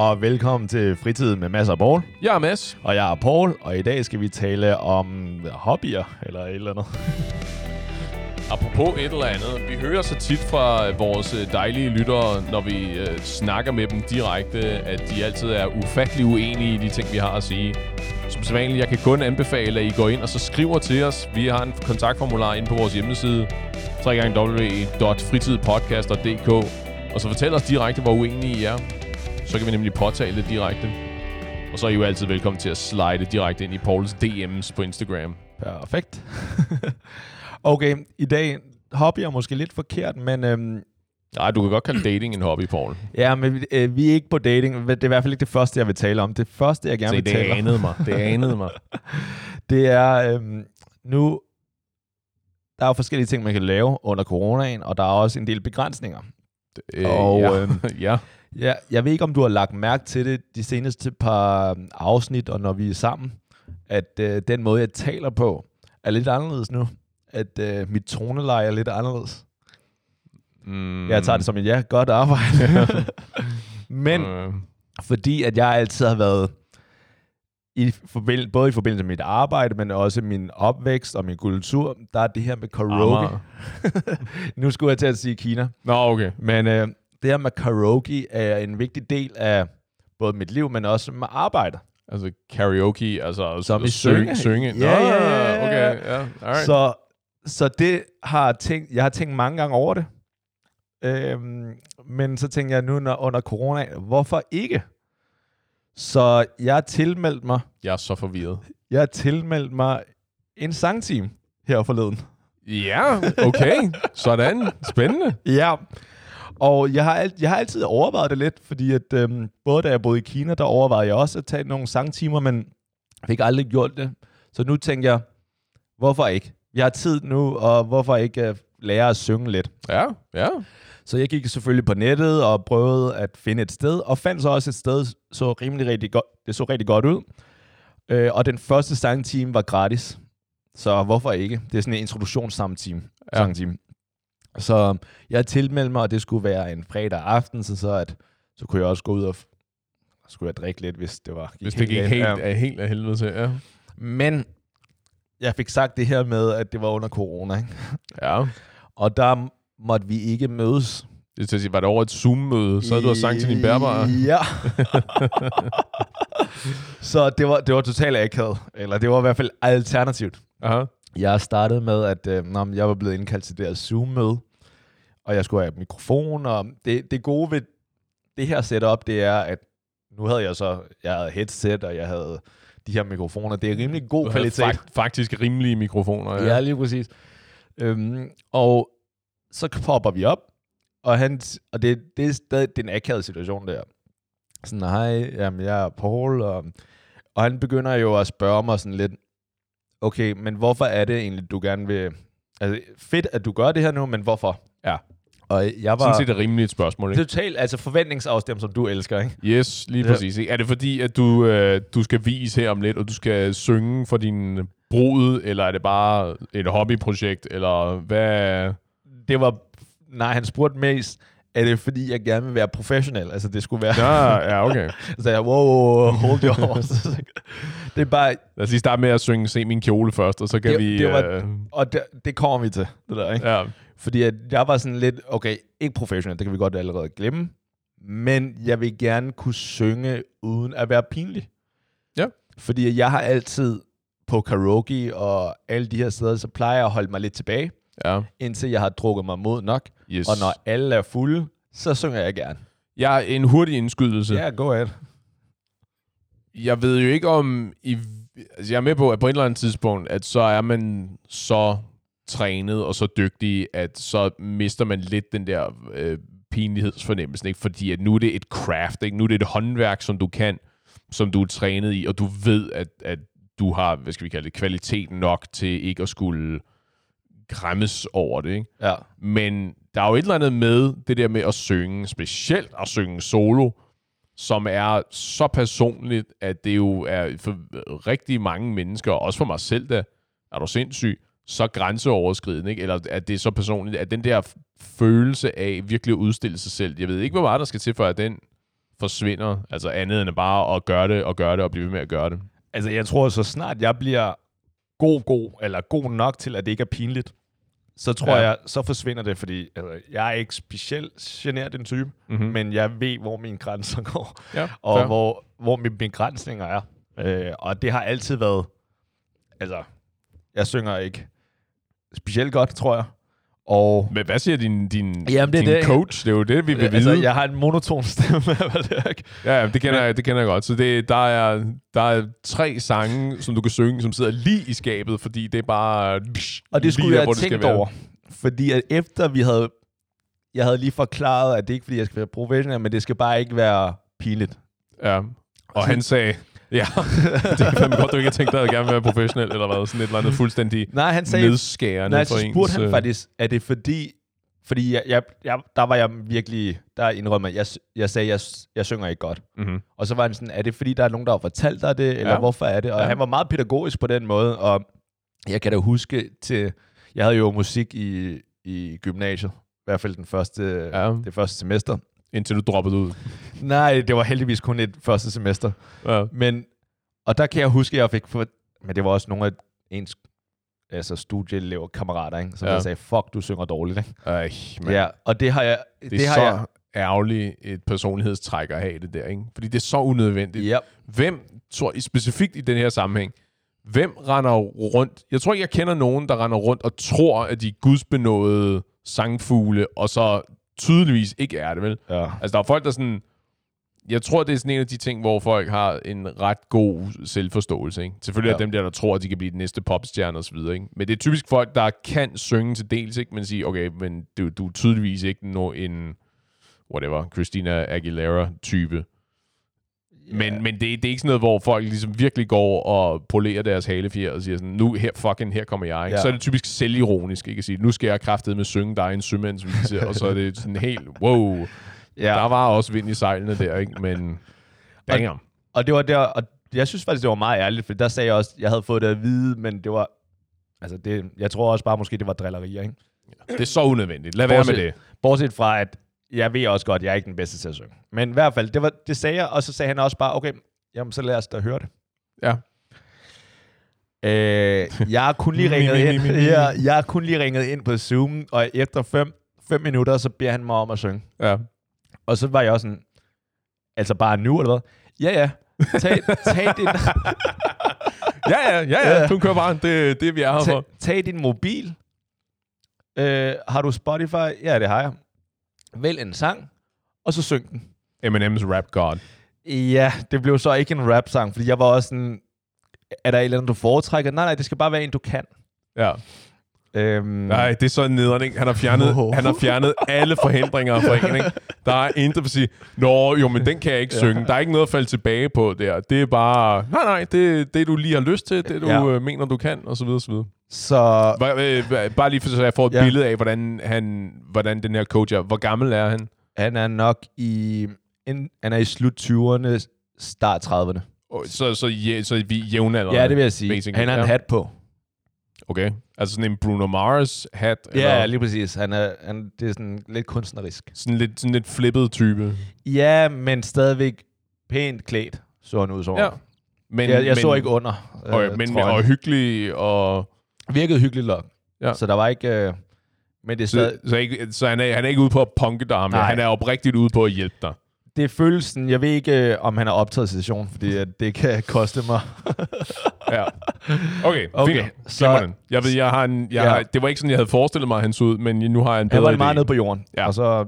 og velkommen til Fritid med Mads og Paul. Jeg er Mads. Og jeg er Paul, og i dag skal vi tale om hobbyer, eller et eller andet. Apropos et eller andet, vi hører så tit fra vores dejlige lyttere, når vi øh, snakker med dem direkte, at de altid er ufattelig uenige i de ting, vi har at sige. Som sædvanligt, jeg kan kun anbefale, at I går ind og så skriver til os. Vi har en kontaktformular inde på vores hjemmeside, www.fritidpodcast.dk, og så fortæl os direkte, hvor uenige I er. Så kan vi nemlig påtale det direkte. Og så er I jo altid velkommen til at slide direkte ind i Pauls DM's på Instagram. Perfekt. okay, i dag hobby er måske lidt forkert, men... Øhm, Nej, du kan godt kalde dating en hobby, Paul. ja, men øh, vi er ikke på dating. Det er i hvert fald ikke det første, jeg vil tale om. Det første, jeg gerne Se, vil det tale om, anede mig. Det anede mig. det er øhm, nu... Der er jo forskellige ting, man kan lave under coronaen, og der er også en del begrænsninger. Øh, Og, ja. øhm, ja. Ja, jeg ved ikke, om du har lagt mærke til det de seneste par øhm, afsnit, og når vi er sammen, at øh, den måde, jeg taler på, er lidt anderledes nu. At øh, mit toneleje er lidt anderledes. Mm. Jeg tager det som et ja, godt arbejde. Men Øh, fordi at jeg altid har været, i forbind, både i forbindelse med mit arbejde, men også min opvækst og min kultur, der er det her med karaoke. Nu skulle jeg til at sige Kina. Nå, okay. Men øh, det her med karaoke er en vigtig del af både mit liv, men også med arbejde. Altså karaoke, altså Som i synge. synge. Ja, Nå, ja, ja, okay, ja. Alright. Så, så det har tænkt, jeg har tænkt mange gange over det. Øhm, men så tænker jeg nu når, under corona, hvorfor ikke? Så jeg har tilmeldt mig, Jeg er så forvirret. jeg har tilmeldt mig en sangteam her forleden. Ja, okay. Sådan. Spændende. Ja, og jeg har, alt, jeg har altid overvejet det lidt, fordi at, øhm, både da jeg boede i Kina, der overvejede jeg også at tage nogle sangtimer, men fik aldrig gjort det. Så nu tænker jeg, hvorfor ikke? Jeg har tid nu, og hvorfor ikke øh, lære at synge lidt? Ja, ja. Så jeg gik selvfølgelig på nettet og prøvede at finde et sted, og fandt så også et sted, så rimelig rigtig godt, det så rigtig godt ud. Øh, og den første sangteam var gratis. Så hvorfor ikke? Det er sådan en introduktionssangteam. Ja. Sangteam. Så jeg tilmeldte mig, og det skulle være en fredag aften, så, så, at, så kunne jeg også gå ud og skulle jeg drikke lidt, hvis det var. Hvis det gik helt, ja. helt af helvede til, ja. Men jeg fik sagt det her med, at det var under corona, ikke? Ja. og der måtte vi ikke mødes. Det til at sige, var det over et Zoom-møde, så havde du sang til din bærbare. Ja. så det var, det var totalt akavet. Eller det var i hvert fald alternativt. Aha. Jeg startede med, at øh, nå, jeg var blevet indkaldt til det her Zoom-møde, og jeg skulle have mikrofon, og det, det gode ved det her setup, det er, at nu havde jeg så, jeg havde headset, og jeg havde de her mikrofoner. Det er rimelig god Du kvalitet. fak- faktisk rimelige mikrofoner. Ja, ja lige præcis. Øhm, og så popper vi op, og, han, og det, det er stadig det er en akavet situation der. Sådan, hej, jamen, jeg er Paul, og, og han begynder jo at spørge mig sådan lidt, okay, men hvorfor er det egentlig, du gerne vil... Altså, fedt, at du gør det her nu, men hvorfor? Ja. Og jeg var Sådan set et rimeligt spørgsmål, ikke? totalt, altså forventningsafstemt, som du elsker, ikke? Yes, lige Ja. præcis. Ikke? Er det fordi, at du, øh, du skal vise her om lidt, og du skal synge for din brud, eller er det bare et hobbyprojekt, eller hvad? Det var... Nej, han spurgte mest, er det fordi, jeg gerne vil være professionel? Altså, det skulle være... Ja, ja, okay. Så jeg, wow, wow, wow hold your horses. det er bare, Lad os lige starte med at synge Se min kjole først, og så kan Det- vi... det var- øh, og det, det kommer vi til, det der, ikke? ja. Fordi at jeg var sådan lidt, okay, ikke professionel, det kan vi godt allerede glemme, men jeg vil gerne kunne synge uden at være pinlig. Ja. Fordi jeg har altid på karaoke og alle de her steder, så plejer jeg at holde mig lidt tilbage, ja. indtil jeg har drukket mig mod nok. Yes. Og når alle er fulde, så synger jeg gerne. Jeg er en hurtig indskydelse. Ja, go ahead. Jeg ved jo ikke om... I, altså jeg er med på, at på et eller andet tidspunkt, at så er man så trænet og så dygtig, at så mister man lidt den der øh, pinlighedsfornemmelse, ikke? fordi at nu er det et craft, ikke? nu er det et håndværk, som du kan, som du er trænet i, og du ved, at, at du har, hvad skal vi kalde det, kvalitet nok til ikke at skulle græmmes over det. Ikke? Ja. Men der er jo et eller andet med det der med at synge, specielt at synge solo, som er så personligt, at det jo er for rigtig mange mennesker, og også for mig selv, der er du sindssyg, så grænseoverskridende, ikke? eller at det er så personligt, at den der følelse af virkelig at udstille sig selv, jeg ved ikke, hvor meget der skal til, for at den forsvinder? Altså andet end bare at gøre det og gøre det og blive ved med at gøre det. Altså, jeg tror, så snart jeg bliver god, god, eller god nok til, at det ikke er pinligt, så tror Ja. jeg, så forsvinder det, fordi altså, jeg er ikke specielt generet den type, Mm-hmm. men jeg ved, hvor mine grænser går, ja, og fair. hvor, hvor mine begrænsninger er. Øh, og det har altid været, altså, jeg synger ikke specielt godt, tror jeg. Og Men hvad siger din, din, Jamen, det din det. coach? Det er jo det, vi vil altså, vide. jeg har en monoton stemme, hvad det ikke? Ja, ja, det kender, jeg, det kender jeg godt. Så det, der, er, der er tre sange, som du kan synge, som sidder lige i skabet, fordi det er bare... Og det skulle der, jeg have tænkt over. Fordi at efter vi havde... Jeg havde lige forklaret, at det ikke er, fordi jeg skal være professionel, men det skal bare ikke være pinligt. Ja. Og han sagde... Ja, det er fandme godt, du ikke har tænkt dig at gerne være professionel, eller hvad? Sådan et eller andet fuldstændig Nej, han sagde... nedskærende Nej, for så ens... spurgte han øh, faktisk, er det fordi... Fordi jeg, jeg, jeg, der var jeg virkelig... Der indrømmer jeg, jeg, sagde, jeg, jeg synger ikke godt. mhm. Og så var han sådan, er det fordi, der er nogen, der har fortalt dig det, eller Ja. hvorfor er det? Og Ja. han var meget pædagogisk på den måde, og jeg kan da huske til... Jeg havde jo musik i, i gymnasiet, i hvert fald den første, Ja. det første semester. Indtil du droppede ud. Nej, det var heldigvis kun et første semester. Ja. Men, og der kan jeg huske, at jeg fik... For, men det var også nogle af ens altså studieelever, kammerater, ikke? som Ja. der sagde, fuck, du synger dårligt. Ikke? Ej, man. Ja, og det har jeg... Det, det er har så jeg, ærgerligt et personlighedstræk at have det der, ikke? Fordi det er så unødvendigt. Ja, Hvem, tror I specifikt i den her sammenhæng, hvem render rundt? Jeg tror ikke, jeg kender nogen, der render rundt og tror, at de er gudsbenåede sangfugle, og så tydeligvis ikke er det, vel? ja. Altså, der er folk, der sådan... Jeg tror, det er sådan en af de ting, hvor folk har en ret god selvforståelse. Ikke? Selvfølgelig ja. er dem der, der tror, at de kan blive den næste popstjerne og så videre. Ikke? Men det er typisk folk, der kan synge til dels, ikke? men siger, okay, men du, du er tydeligvis ikke no, en, whatever, Christina Aguilera-type. Men, men det, det er ikke sådan noget, hvor folk ligesom virkelig går og polerer deres halefjer og siger sådan, nu her, fucking, her kommer jeg. Ikke? Ja. Så er det typisk selvironisk, ikke? At sige, nu skal jeg kraftet med synge dig en sømandsvise, og så er det sådan helt, wow. ja. Der var også vind i sejlene der, ikke? Men damn. Og det var der, og jeg synes faktisk, det var meget ærligt, for der sagde jeg også, jeg havde fået det at vide, men det var, altså det, jeg tror også bare måske, det var drillerier, ikke? Det er så unødvendigt. Lad være med det. Bortset fra, at jeg ved også godt, jeg er ikke den bedste til at synge. Men i hvert fald, det, var, det sagde jeg, og så sagde han også bare, okay, jamen så lad os da høre det. Ja. Øh, jeg har kun lige ringet ind. Jeg, jeg har kun lige ringet ind på Zoom, og efter fem, fem minutter, så beder han mig om at synge. Ja. Og så var jeg også sådan, altså bare nu, eller hvad? Ja, ja. Tag, tag, din, Ja, ja, ja, ja. Du kører bare. Det, det vi er her tag, for. tag din mobil. Øh, har du Spotify? Ja, det har jeg. Vælg en sang, og så syng den. Eminem's Rap God. Ja, det blev så ikke en rap-sang, fordi jeg var også sådan, er der et eller andet, du foretrækker? Nej, nej, det skal bare være en, du kan. Ja. Øhm, Nej, det er så nederen, ikke? Han har fjernet, Wow. han har fjernet alle forhindringer for en, ikke? Der er intet at sige, Nå, jo, men den kan jeg ikke Ja. synge. Der er ikke noget at falde tilbage på der. Det er bare, nej, nej, det er det, du lige har lyst til, det du Ja. øh, mener, du kan, og så videre, og så videre. Så Bare, øh, bare lige for, så jeg får et Ja. billede af, hvordan, han, hvordan den her coach er. Hvor gammel er han? han er nok i, han er i slut 20'erne, start 30'erne. Og Så, så, jæ, så vi jævnaldrende. Ja, det vil jeg sige. basically, Han har en ja. hat på. Okay. Altså sådan en Bruno Mars hat? Ja, lige præcis. Han er, han, det er sådan lidt kunstnerisk. Sådan lidt, sådan lidt flippet type. Ja, men stadigvæk pænt klædt, så han ud som. Ja. Men, Jeg, jeg men, så ikke under. øh, Okay, men, trøjen. og hyggelig, og... virkede hyggeligt nok. Ja. Så der var ikke... Øh, men det, er Så, stadig, så, ikke, så han, er, han er ikke ude på at punke dig, men han er oprigtigt ude på at hjælpe dig. det føles sådan... Jeg ved ikke, øh, om han har optaget session, fordi at det kan koste mig. Ja. Okay, Okay, fint. så- Så, den. Jeg ved, jeg har en, jeg Ja. har, det var ikke sådan, jeg havde forestillet mig, at han så ud, men nu har jeg en Han bedre var meget nede på jorden. Ja. Og så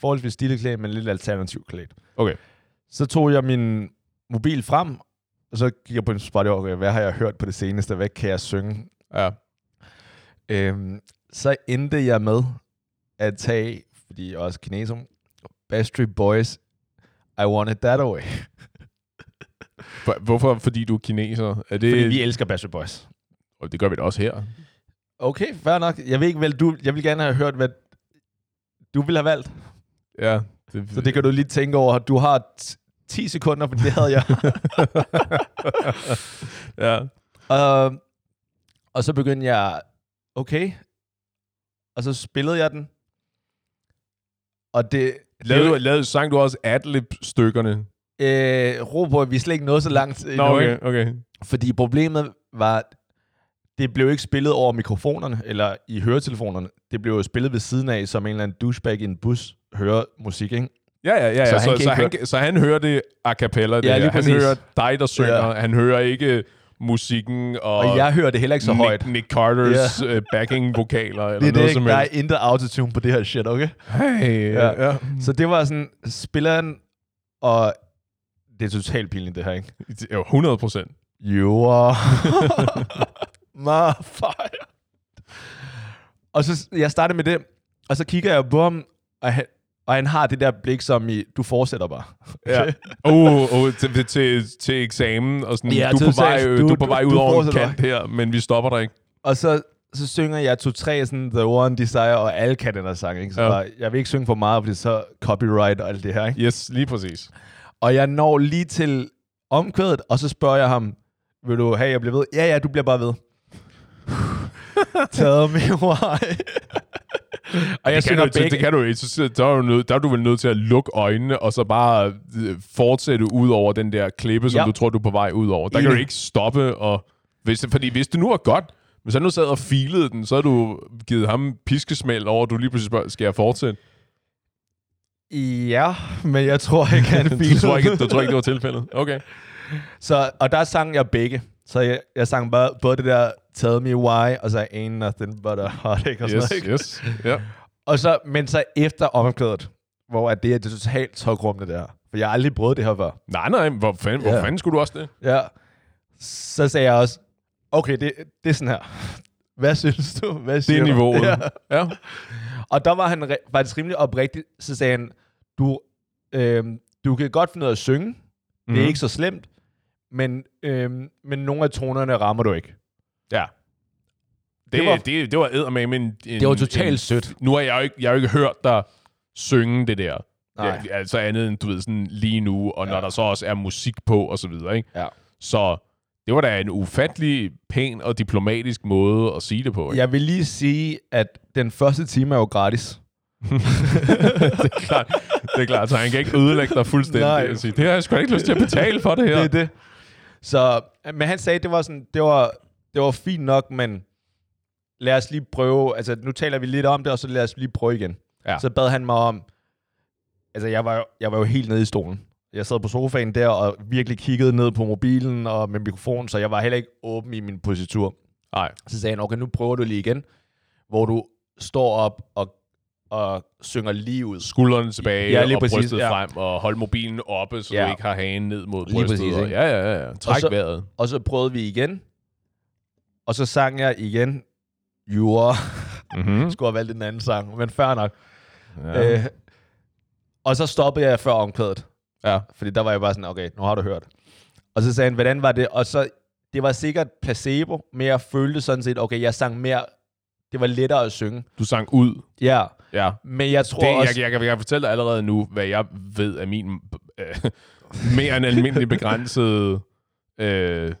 forholdsvis stille klædt, men lidt alternativ klædt. Okay. Så tog jeg min mobil frem, og så gik jeg på en spot, okay, hvad har jeg hørt på det seneste? Hvad kan jeg synge? Ja. Øhm, så endte jeg med at tage, fordi jeg er også kinesum, Backstreet Boys, I Want It That Way. For, hvorfor? Fordi du er kineser? Er det, Fordi vi elsker Backstreet Boys. Og det gør vi da også her. Okay, fair nok. Jeg ved ikke vel, du, jeg vil gerne have hørt, hvad du ville have valgt. Ja. Det, Så det kan du lige tænke over. Du har t- 10 sekunder, for det havde jeg. ja. Uh, og så begyndte jeg, okay. Og så spillede jeg den. Og det, Lavede, du, lavede, sang du også adlib-stykkerne? Øh, ro på, at vi slet ikke nåede så langt endnu, Nå, okay, okay. Fordi problemet var, det blev ikke spillet over mikrofonerne, eller i høretelefonerne. Det blev jo spillet ved siden af, som en eller anden douchebag i en bus hører musik, ikke? Ja, ja, ja. Så Så, han så, så, han, så han hører det a cappella. Det Ja, lige han hører dig, der synger. Ja. Han hører ikke musikken og, Og jeg hører det heller ikke så Nick, højt. Nick Carters ja. backing-vokaler eller Det er noget det, som? Der er intet autotune på det her shit, okay? Hey, Ja. ja. Så det var sådan, spilleren, og det er totalt pinligt, det her, ikke? Jo, 100 procent. Are my fire. Og så, jeg startede med det, og så kigger jeg på ham, og han, og han har det der blik som i, du fortsætter bare. Ja. Oh, oh, til, til, til eksamen, og sådan, Ja, du, er på vej, totalt. du, Du- er på vej ud over en kant her, men vi stopper dig ikke. Og så, så synger jeg to-tre sådan The One Desire, og alle kan den her sang, ikke? Så Ja. bare, jeg vil ikke synge for meget, fordi så copyright og alt det her, ikke? Yes, lige præcis. Og jeg når lige til omkvædet, og så spørger jeg ham, vil du have, jeg bliver ved? Ja, ja, du bliver bare ved. Tell me why. Og jeg det, synger du, begge. det kan du ikke. Så, der, er du nød, der er du vel nødt til at lukke øjnene, og så bare øh, fortsætte ud over den der klippe, som Ja. du tror, du er på vej ud over. Der kan du Enig. ikke stoppe. Og, hvis, fordi hvis det nu er godt, hvis han nu sad og filede den, så har du givet ham piskesmæld over, at du lige pludselig spørger, skal jeg fortsætte? Ja, men jeg tror ikke, han du, filede tror ikke, du tror ikke, det var tilfældet? Okay. Så, og der sang jeg begge. Så jeg, jeg sang bare, både det der Tell me why, og så Ain't nothing but a heartache og sådan Yes, noget. Ikke? yes. Ja. Og så, men så efter omkvædet, hvor at det er det totalt tokrummende der. For jeg har aldrig prøvet det her før. Nej, nej, hvor fanden, hvor Ja. fanden skulle du også det? Ja. Så sagde jeg også, okay, det, det er sådan her. Hvad synes du? Hvad Det siger er du? niveauet. Ja. Ja. Og der var han re- faktisk rimelig oprigtig. Så sagde han, du, øhm, du kan godt finde ud af at synge. Mm. Det er Mhm. ikke så slemt. Men, øhm, men nogle af tonerne rammer du ikke. Ja. Det, Det var- det, det var eddermame en, en... Det var totalt en, sødt. Nu har jeg jo ikke, jeg har jo ikke hørt dig synge det der. Nej. Ja, altså andet end, du ved, sådan lige nu, og ja. når der så også er musik på, og så videre, ikke? Ja. Så det var da en ufattelig pæn og diplomatisk måde at sige det på, ikke? Jeg vil lige sige, at den første time er jo gratis. det er klart, det er klart, så han kan ikke ødelægge dig fuldstændig Nej. sige, det har jeg sgu ikke lyst til at betale for det her. Det er det. Så, men han sagde, det var sådan, det var, det var fint nok, men lad os lige prøve, altså nu taler vi lidt om det, og så lad os lige prøve igen. Ja. Så bad han mig om, altså jeg var, jo, jeg var jo helt nede i stolen. Jeg sad på sofaen der og virkelig kiggede ned på mobilen og med mikrofonen, så jeg var heller ikke åben i min positur. Nej. Så sagde han, okay, nu prøver du lige igen, hvor du står op og, og synger lige ud. Skuldrene tilbage Ja, lige og præcis, brystet ja. frem, og hold mobilen oppe, så Ja. du ikke har hagen ned mod Lige brystet. præcis, og, ja, ja, ja. Træk Og så- vejret. Og så prøvede vi igen, og så sang jeg igen, You Are. Mm-hmm. skulle have valgt en anden sang, men fair nok. Ja. Øh, og så stoppede jeg før omkvædet. Ja. Fordi der var jeg bare sådan, okay, nu har du hørt. Og så sagde han, hvordan var det? Og så, det var sikkert placebo, men jeg følte sådan set, okay, jeg sang mere, det var lettere at synge. Du sang ud. Ja, Ja. men jeg tror Det, også... jeg, jeg, kan, jeg kan fortælle dig allerede nu, hvad jeg ved af min øh, mere end almindelig begrænsede øh,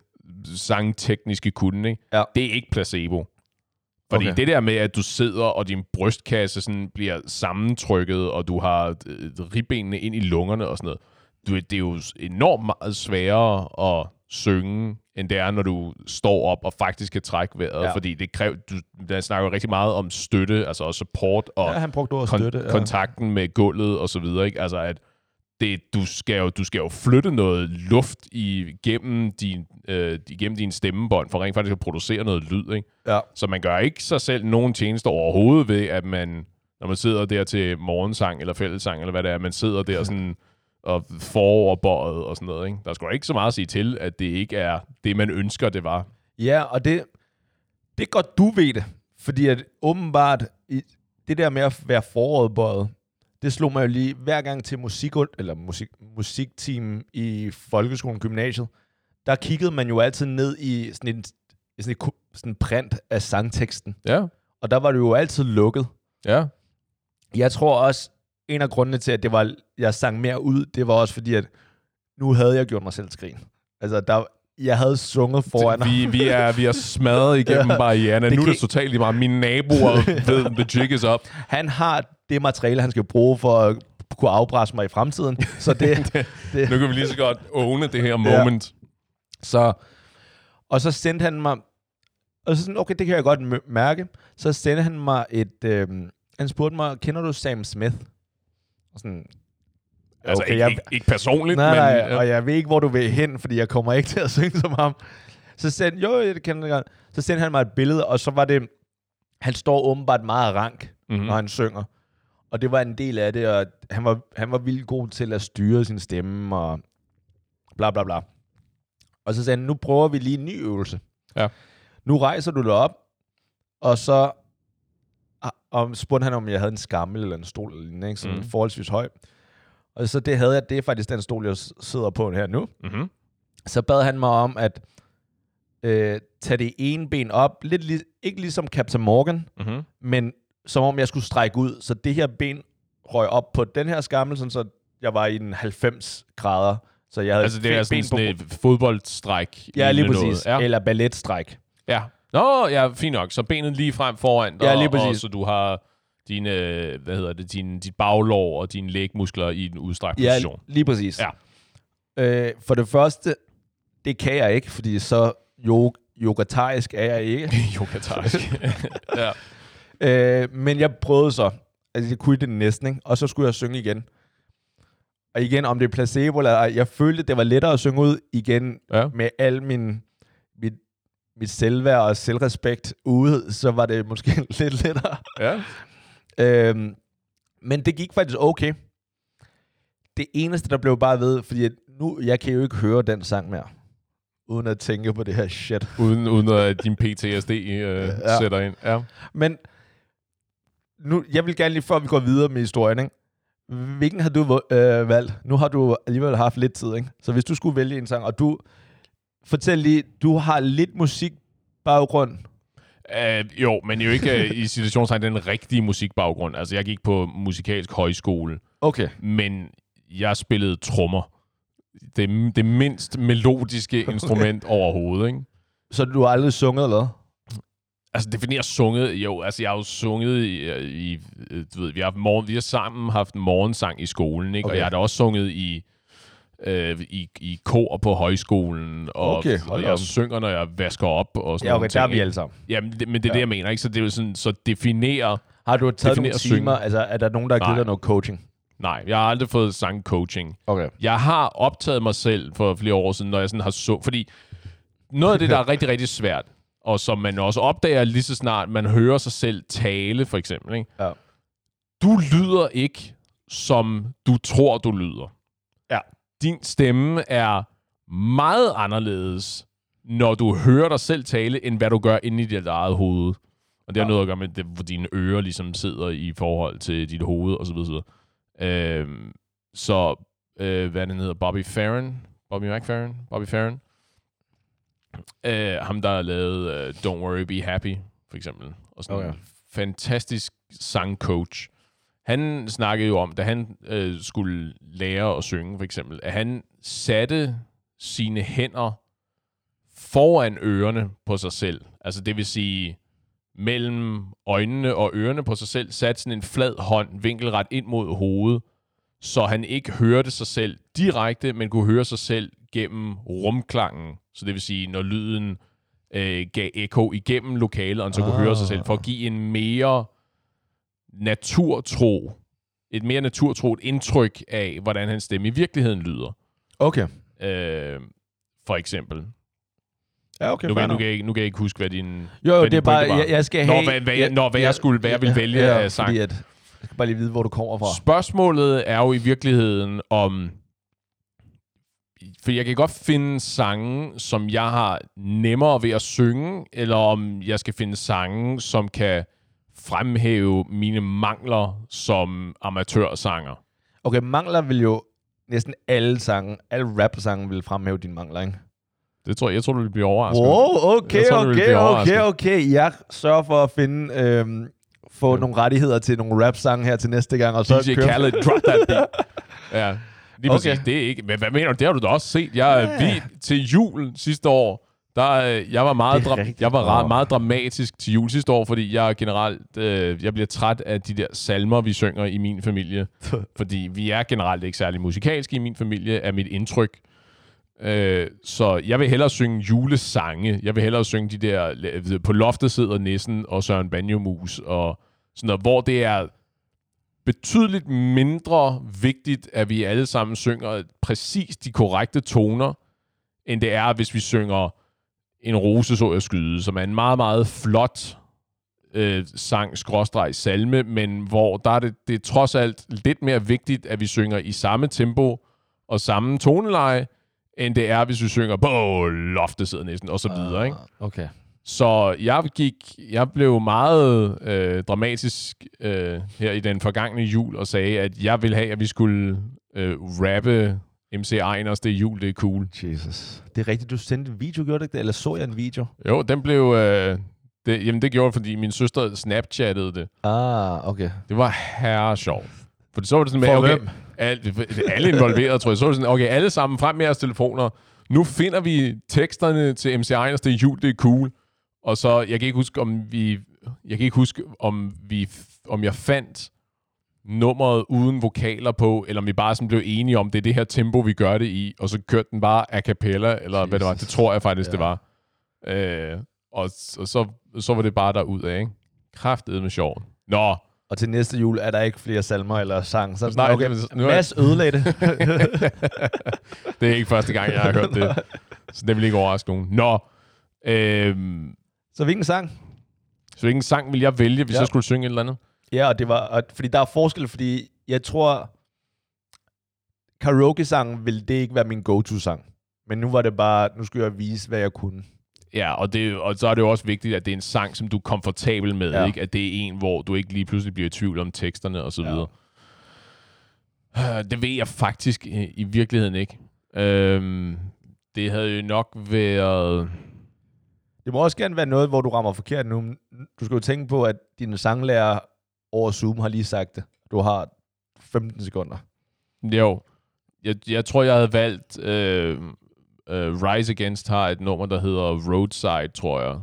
sangtekniske kunde. Ikke? Ja. Det er ikke placebo. Fordi Okay. det der med, at du sidder, og din brystkasse sådan bliver sammentrykket, og du har øh, ribbenene ind i lungerne og sådan noget, du, det er jo enormt meget sværere at synge, end det er, når du står op og faktisk kan trække vejret. Ja. Fordi det kræver, du, der snakker jo rigtig meget om støtte, altså også support og ja, han brugte ordet kon- støtte. Ja. kontakten med gulvet og så videre, ikke? Altså at det, du, skal jo, du skal jo flytte noget luft igennem din, øh, igennem din stemmebånd, for rent faktisk at producere noget lyd, ikke? Ja. Så man gør ikke sig selv nogen tjeneste overhovedet ved, at man, når man sidder der til morgensang eller fællessang, eller hvad det er, man sidder der sådan og foroverbøjet og sådan noget, ikke? Der er da ikke så meget at sige til, at det ikke er det, man ønsker, det var. Ja, og det, det er godt, du ved det. Fordi at åbenbart, det der med at være forårbøjet, det slog mig jo lige hver gang til musik, eller musik, musikteam i folkeskolen, gymnasiet, der kiggede man jo altid ned i sådan en, sådan en, sådan en print af sangteksten. Ja, Og der var det jo altid lukket. ja. Jeg tror også, en af grundene til, at det var, jeg sang mere ud, det var også fordi, at nu havde jeg gjort mig selv skrin. Altså, der, jeg havde sunget foran vi, vi, er, vi er smadret igennem Ja. barrieren. Nu er det totalt lige meget. Mine naboer ved, the jig is up. han har det materiale, han skal bruge for at kunne afpresse mig i fremtiden. Så det, det, Nu kan vi lige så godt åne det her moment. så, og så sendte han mig, og så sådan, okay, det kan jeg godt mærke. Så sendte han mig et, øh, han spurgte mig, kender du Sam Smith? Og sådan, Altså, Okay, ikke, jeg- ikke, ikke personligt, nej, men... nej, øh, og jeg ved ikke, hvor du vil hen, fordi jeg kommer ikke til at synge som ham. Så sendte, jo, jeg kender det godt. Så sendte han mig et billede, og så var det, han står åbenbart meget rank, mhm. mm. når han synger. Og det var en del af det, og han var, han var vildt god til at styre sin stemme, og bla bla bla. Og så sagde han, nu prøver vi lige en ny øvelse. Ja. Nu rejser du dig op, og så og spurgte han, om jeg havde en skammel eller en stol eller lignende, ikke? Sådan Mm. forholdsvis høj. Og så det havde jeg, det er faktisk den stol, jeg sidder på her nu. Mhm. Så bad han mig om at øh, tage det ene ben op, lidt lig, ikke ligesom Captain Morgan, Mhm. men som om jeg skulle strække ud. Så det her ben røg op på den her skammel, sådan så jeg var i den 90 grader. Så jeg havde Altså, det et er sådan, sådan et fodboldstræk. Ja, lige præcis. Noget. Ja. Eller balletstræk. Ja. Nå, ja, fint nok. Så benet lige frem foran dig, Ja, lige og præcis. så du har dine, hvad hedder det, dine, dit baglår og dine lægmuskler i en udstrakt Ja, position. lige præcis. Ja. Øh, for det første, det kan jeg ikke, fordi så yog, yogatarisk er jeg ikke. Yogatarisk. ja. Øh, men jeg prøvede så. Altså, jeg kunne det næsten, ikke? Og så skulle jeg synge igen. Og igen, om det er placebo eller ej, jeg følte, det var lettere at synge ud igen ja. med al min, mit, mit selvværd og selvrespekt ude, så var det måske lidt lettere. Ja. Øhm, men det gik faktisk okay. Det eneste, der blev bare ved, fordi at nu, jeg kan jo ikke høre den sang mere, uden at tænke på det her shit. Uden, uden at din PTSD øh, ja. Sætter ind. Ja. Men nu, jeg vil gerne lige, før vi går videre med historien, ikke? hvilken har du øh, valgt? Nu har du alligevel haft lidt tid, ikke? Så hvis du skulle vælge en sang, og du, fortæl lige, du har lidt musikbaggrund. Uh, jo, men jo ikke uh, i situationstegn den rigtige musikbaggrund. Altså, jeg gik på musikalsk højskole, Okay. men jeg spillede trommer. Det, det mindst melodiske instrument overhovedet, ikke? Så du har aldrig sunget, eller? Altså, definere sunget. Jo, altså, jeg har jo sunget i, i du ved, vi har, haft morgen, vi har sammen haft morgensang i skolen, ikke? Okay. Og jeg har da også sunget i, øh, i, i kor på højskolen, og, Okay, og jeg op. synger, når jeg vasker op, og sådan Ja, okay, der er vi alle sammen. Jamen, det, men det er ja. Det, jeg mener, ikke? Så det er jo sådan, så definere... Har du taget nogle synge. timer? Altså, er der nogen, der har givet dig noget coaching? Nej, jeg har aldrig fået sangcoaching. Okay. Jeg har optaget mig selv for flere år siden, når jeg sådan har så... Fordi noget af det, der er rigtig, rigtig svært, og som man også opdager lige så snart, man hører sig selv tale, for eksempel. Ikke? Ja. Du lyder ikke, som du tror, du lyder. Ja. Din stemme er meget anderledes, når du hører dig selv tale, end hvad du gør inde i dit eget hoved. Og det har Ja. noget at gøre med, det, hvor dine ører ligesom sidder i forhold til dit hoved, og så videre. Øhm, så øh, hvad den hedder, Bobby Farron, Bobby McFerrin, Bobby Farron, øh, ham der har lavet øh, Don't Worry, Be Happy, for eksempel, og sådan Okay. en fantastisk sangcoach. Han snakkede jo om, da han øh, skulle lære at synge, for eksempel, at han satte sine hænder foran ørerne på sig selv. Altså det vil sige, mellem øjnene og ørerne på sig selv, satte sådan en flad hånd vinkelret ind mod hovedet, så han ikke hørte sig selv direkte, men kunne høre sig selv gennem rumklangen. Så det vil sige, når lyden øh, gav ekko igennem lokalet, og han så kunne Ah. høre sig selv, for at give en mere naturtro, et mere naturtroet indtryk af, hvordan hans stemme i virkeligheden lyder. Okay. Øh, for eksempel. Ja, okay, Nu nu, kan jeg, ikke- nu kan jeg ikke huske, hvad din... Jo, jo, hvad det er bare, jeg, jeg skal have... hvad- hvad jeg- nå, hvad jeg skulle- hvad jeg ville vælge af sang. At, jeg skal bare lige vide, hvor du kommer fra. Spørgsmålet er jo i virkeligheden om... For jeg kan godt finde sange, som jeg har nemmere ved at synge, eller om jeg skal finde sange, som kan fremhæve mine mangler som amatørsanger. Okay, mangler vil jo næsten alle sange, alle rap-sange vil fremhæve dine mangler, ikke? Det tror jeg, jeg tror, du vil blive overrasket. Wow, okay, tror, okay, okay, okay. Jeg sørger for at finde, øhm, få Ja. nogle rettigheder til nogle rap-sange her til næste gang, og så DJ kører- Khaled, drop that beat. Ja, lige Okay. præcis. Det er ikke... Men hvad mener du? Det har du da også set. Jeg Ja. vi til jul sidste år, Der, øh, jeg var, meget, dra- rigtigt. jeg var ra- meget dramatisk til jul sidste år, fordi jeg generelt øh, jeg bliver træt af de der salmer, vi synger i min familie. fordi vi er generelt ikke særlig musikalske i min familie, er mit indtryk. Øh, så jeg vil hellere synge julesange. Jeg vil hellere synge de der, la- på loftet sidder nissen og Søren Banjomus og sådan noget, hvor det er betydeligt mindre vigtigt, at vi alle sammen synger præcis de korrekte toner, end det er, hvis vi synger en rose så jeg skyde, som er en meget, meget flot øh, sang, skråstreg, salme, men hvor der er det, det er trods alt lidt mere vigtigt, at vi synger i samme tempo og samme toneleje, end det er, hvis vi synger på loftet sidder næsten, og så videre, ikke? Ah, Okay. Så jeg gik, jeg blev meget øh, dramatisk øh, her i den forgangne jul og sagde, at jeg ville have, at vi skulle øh, rappe MC Einers, det er jul, det er cool. Jesus. Det er rigtigt, du sendte en video, gjorde du ikke det? Eller så jeg en video? Jo, den blev... Øh, det, jamen, det gjorde jeg, fordi min søster snapchattede det. Ah, okay. Det var herre sjovt. For så var det sådan med, okay, hvem? alle, alle involveret, tror jeg. Så var det sådan, okay, alle sammen frem med jeres telefoner. Nu finder vi teksterne til MC Einers, det er jul, det er cool. Og så, jeg kan ikke huske, om vi, jeg kan ikke huske, om vi, om jeg fandt nummeret uden vokaler på, eller om vi bare sådan blev enige om, det er det her tempo, vi gør det i, og så kørte den bare a cappella, eller Jesus. hvad det var. Det tror jeg faktisk, ja. det var. Øh, og, og så, så var det bare derud af, ikke? Kraftedet med sjov. Nå, Og til næste jul er der ikke flere salmer eller sang. Så Nej, okay, det- nu er- Mads ødelagde det. det er ikke første gang, jeg har hørt det. Så det vil ikke overraske nogen. Nå, øhm, så hvilken sang? så hvilken sang vil jeg vælge, hvis Ja. jeg skulle synge et eller andet? Ja, og det var, og, fordi der er forskel, fordi jeg tror, karaoke-sangen ville det ikke være min go-to-sang. Men nu var det bare, nu skulle jeg vise, hvad jeg kunne. Ja, og, det, og så er det jo også vigtigt, at det er en sang, som du er komfortabel med, Ja. ja. ikke? At det er en, hvor du ikke lige pludselig bliver i tvivl om teksterne og så Ja. videre. Øh, Det ved jeg faktisk i, i virkeligheden ikke. Øhm, det havde jo nok været... Det må også gerne være noget, hvor du rammer forkert nu. Du skal jo tænke på, at dine sanglærer over Zoom har lige sagt det. Du har 15 sekunder. Jo, jeg, jeg tror, jeg havde valgt... Øh, øh, Rise Against har et nummer, der hedder Roadside, tror jeg.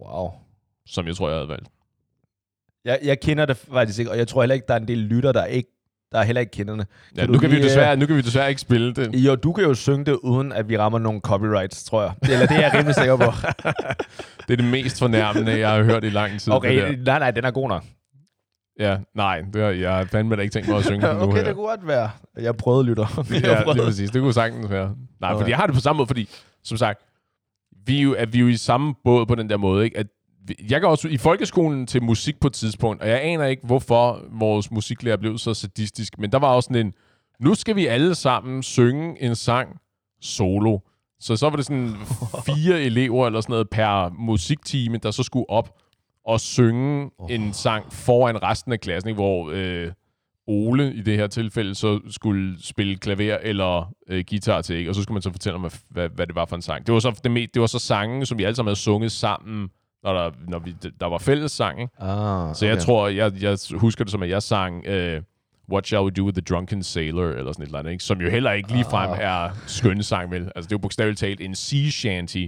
Wow. Som jeg tror, jeg havde valgt. Jeg, jeg kender det faktisk ikke, og jeg tror heller ikke, der er en del lytter, der ikke der heller ikke kender det. Ja, Kan nu, kan vi lige, desværre, nu kan vi desværre ikke spille det. Jo, du kan jo synge det, uden at vi rammer nogle copyrights, tror jeg. Eller det er jeg rimelig sikker på. Det er det mest fornærmende, jeg har hørt i lang tid. det. Okay, nej, nej, den er god nok. Ja, nej, det har, jeg har fandme da ikke tænkt mig at synge den nu okay, det kunne godt være. Jeg prøvede, lytter. Jeg ja, prøvede. lige præcis. Det kunne sagtens være. Nej, Okay. fordi jeg har det på samme måde, fordi, som sagt, vi er jo, er vi jo i samme båd på den der måde, ikke? At jeg går også i folkeskolen til musik på et tidspunkt, og jeg aner ikke, hvorfor vores musiklærer blev så sadistisk, men der var også sådan en, nu skal vi alle sammen synge en sang solo. Så så var det sådan fire elever eller sådan noget per musiktime, der så skulle op og synge oh. en sang foran resten af klassen, ikke? hvor øh, Ole i det her tilfælde så skulle spille klaver eller øh, guitar til, ikke? og så skulle man så fortælle om, hvad, hvad, hvad det var for en sang. Det var så, det, det var så sange, som vi alle sammen havde sunget sammen, når der, når vi, der var fælles sang. Ikke? Ah, Så jeg tror, jeg, jeg husker det som, at jeg sang øh, What Shall We Do With The Drunken Sailor, eller sådan et eller andet, ikke? som jo heller ikke ligefrem Ah. er skønne sang, vel? Altså, det er jo bogstaveligt talt en sea shanty,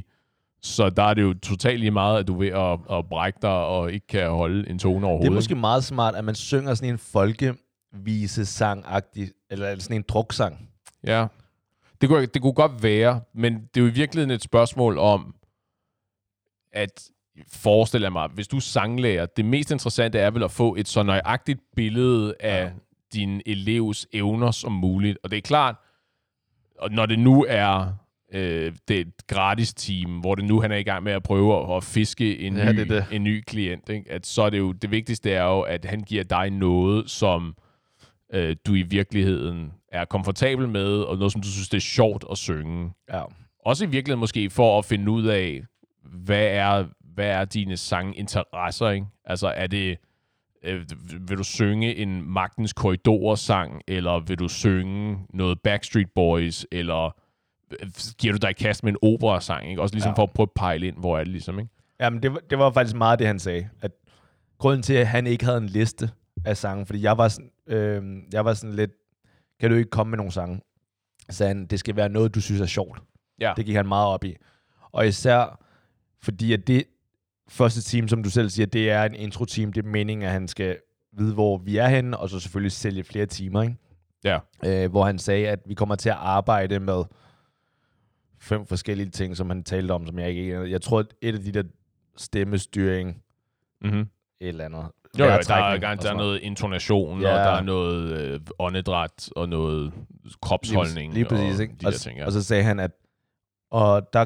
så der er det jo totalt lige meget, at du er ved at, at brække dig og ikke kan holde en tone overhovedet. Det er måske meget smart, at man synger sådan en folkevise-sang-agtig, eller sådan en druksang. Ja. Det kunne, det kunne godt være, men det er jo i virkeligheden et spørgsmål om, at forestille mig, hvis du er sanglærer, det mest interessante er vel at få et så nøjagtigt billede af ja. din elevs evner som muligt. Og det er klart, og når det nu er øh, det er et gratis team, hvor det nu han er i gang med at prøve at, at fiske en, Ja, ny, det det. en ny klient, ikke? at så er det jo, det vigtigste er jo, at han giver dig noget, som øh, du i virkeligheden er komfortabel med, og noget, som du synes, det er sjovt at synge. Ja. Også i virkeligheden måske for at finde ud af, hvad er, hvad er dine sanginteresser, ikke? Altså, er det, øh, vil du synge en Magtens Korridorer-sang, eller vil du synge noget Backstreet Boys, eller øh, giver du dig i kast med en operasang, ikke? Også ligesom Ja. for at prøve at pejle ind, hvor er det ligesom, ikke? Jamen, det, var- det var faktisk meget det, han sagde. At grunden til, at han ikke havde en liste af sange, fordi jeg var sådan, øh, jeg var sådan lidt, kan du ikke komme med nogle sange? Så han, det skal være noget, du synes er sjovt. Ja. Det gik han meget op i. Og især fordi at det første team, som du selv siger, det er en intro-team. Det er meningen, at han skal vide, hvor vi er henne, og så selvfølgelig sælge flere timer, ikke? Ja. Øh, hvor han sagde, at vi kommer til at arbejde med fem forskellige ting, som han talte om, som jeg ikke... Jeg tror, at et af de der stemmestyring, Mm-hmm. et eller andet. Jo, jo, der er, vejrtrækning der er noget intonation, Ja. og der er noget øh, åndedræt, og noget kropsholdning. Lige, lige præcis, og ikke? De og, der ting, ja. og så sagde han, at og der,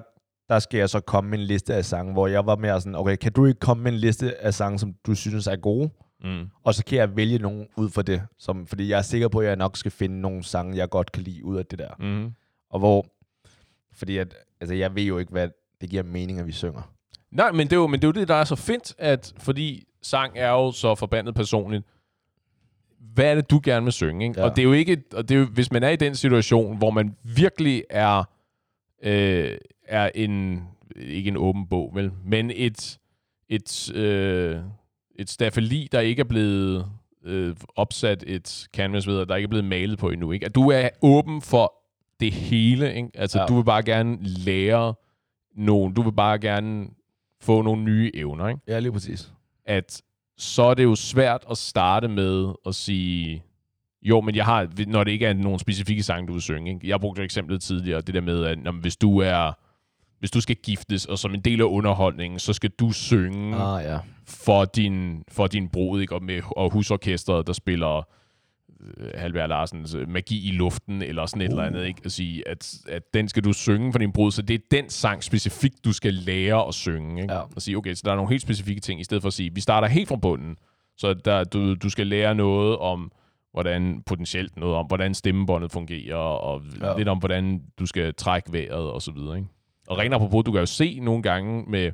der skal jeg så komme med en liste af sange, hvor jeg var mere sådan, okay, kan du ikke komme med en liste af sange, som du synes er gode? mm. Og så kan jeg vælge nogen ud fra det, som, fordi jeg er sikker på, at jeg nok skal finde nogle sange, jeg godt kan lide ud af det der. Mm. Og hvor, fordi at, altså jeg ved jo ikke, hvad det giver mening, at vi synger. Nej, men det, er jo, men det er jo det, der er så fedt, at fordi sang er jo så forbandet personligt, hvad er det, du gerne vil synge? Ikke? Ja. Og det er jo ikke, og det er jo, hvis man er i den situation, hvor man virkelig er, øh, er en, ikke en åben bog, vel, men et, et, øh, et stafeli, der ikke er blevet øh, opsat et canvas ved, der ikke er blevet malet på endnu, ikke? At du er åben for det hele, ikke? Altså, Ja. du vil bare gerne lære nogen, du vil bare gerne få nogle nye evner, ikke? Ja, lige præcis. At så er det jo svært at starte med at sige, jo, men jeg har, når det ikke er nogle specifikke sange, du vil synge. Ikke? Jeg brugte eksemplet tidligere, det der med, at når, hvis du er hvis du skal giftes, og som en del af underholdningen, så skal du synge Ah, ja. for din, for din brud, ikke? Og, med, og husorkestret, der spiller øh, Halvær Larsens øh, Magi i luften, eller sådan et uh. eller andet, ikke? At sige, at, at den skal du synge for din brud, så det er den sang specifikt, du skal lære at synge, ikke? Ja. Og sige, okay, så der er nogle helt specifikke ting, i stedet for at sige, vi starter helt fra bunden, så der, du, du skal lære noget om, hvordan potentielt noget om, hvordan stemmebåndet fungerer, og ja. lidt om, hvordan du skal trække vejret, og så videre, ikke? Og rent apropos, du kan jo se nogle gange med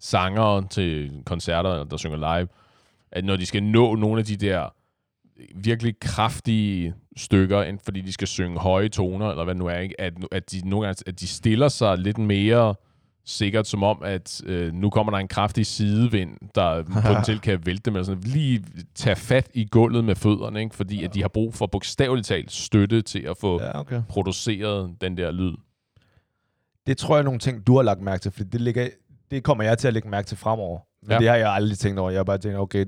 sangere til koncerter, der synger live, at når de skal nå nogle af de der virkelig kraftige stykker, end fordi de skal synge høje toner, eller hvad det nu er, ikke? At, at, de nogle gange, at de stiller sig lidt mere sikkert, som om, at øh, nu kommer der en kraftig sidevind, der potentielt kan vælte dem, eller sådan, lige tage fat i gulvet med fødderne, ikke? fordi at de har brug for bogstaveligt talt støtte til at få ja. Ja, okay. produceret den der lyd. Det tror jeg er nogle ting, du har lagt mærke til, for det, ligger, det kommer jeg til at lægge mærke til fremover. Men Ja. det har jeg aldrig tænkt over. Jeg har bare tænkt, okay,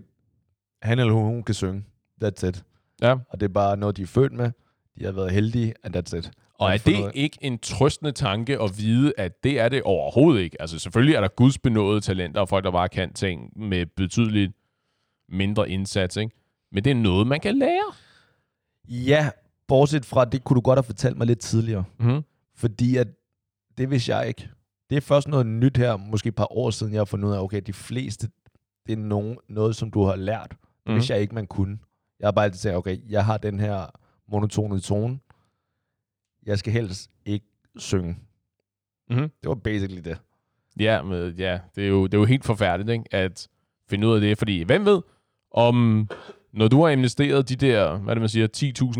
han eller hun, hun kan synge. That's it. Ja. Og det er bare noget, de er født med. De har været heldige, and that's it. Og er det noget- ikke en trøstende tanke at vide, at det er det overhovedet ikke? Altså selvfølgelig er der gudsbenåede talenter og folk, der bare kan ting med betydeligt mindre indsats, ikke? Men det er noget, man kan lære. Ja, bortset fra, det kunne du godt have fortalt mig lidt tidligere. Mm-hmm. Fordi at, det vidste jeg ikke. Det er først noget nyt her, måske et par år siden, jeg har fundet ud af, okay, de fleste, det er nogen, noget, som du har lært. Mhm. vidste jeg ikke, man kunne. Jeg har bare altid sagt, okay, jeg har den her monotone tone. Jeg skal helst ikke synge. Mhm. Det var basically det. Ja, men, ja det, er jo, det er jo helt forfærdeligt ikke? at finde ud af det, fordi hvem ved, om når du har investeret de der, hvad det man siger,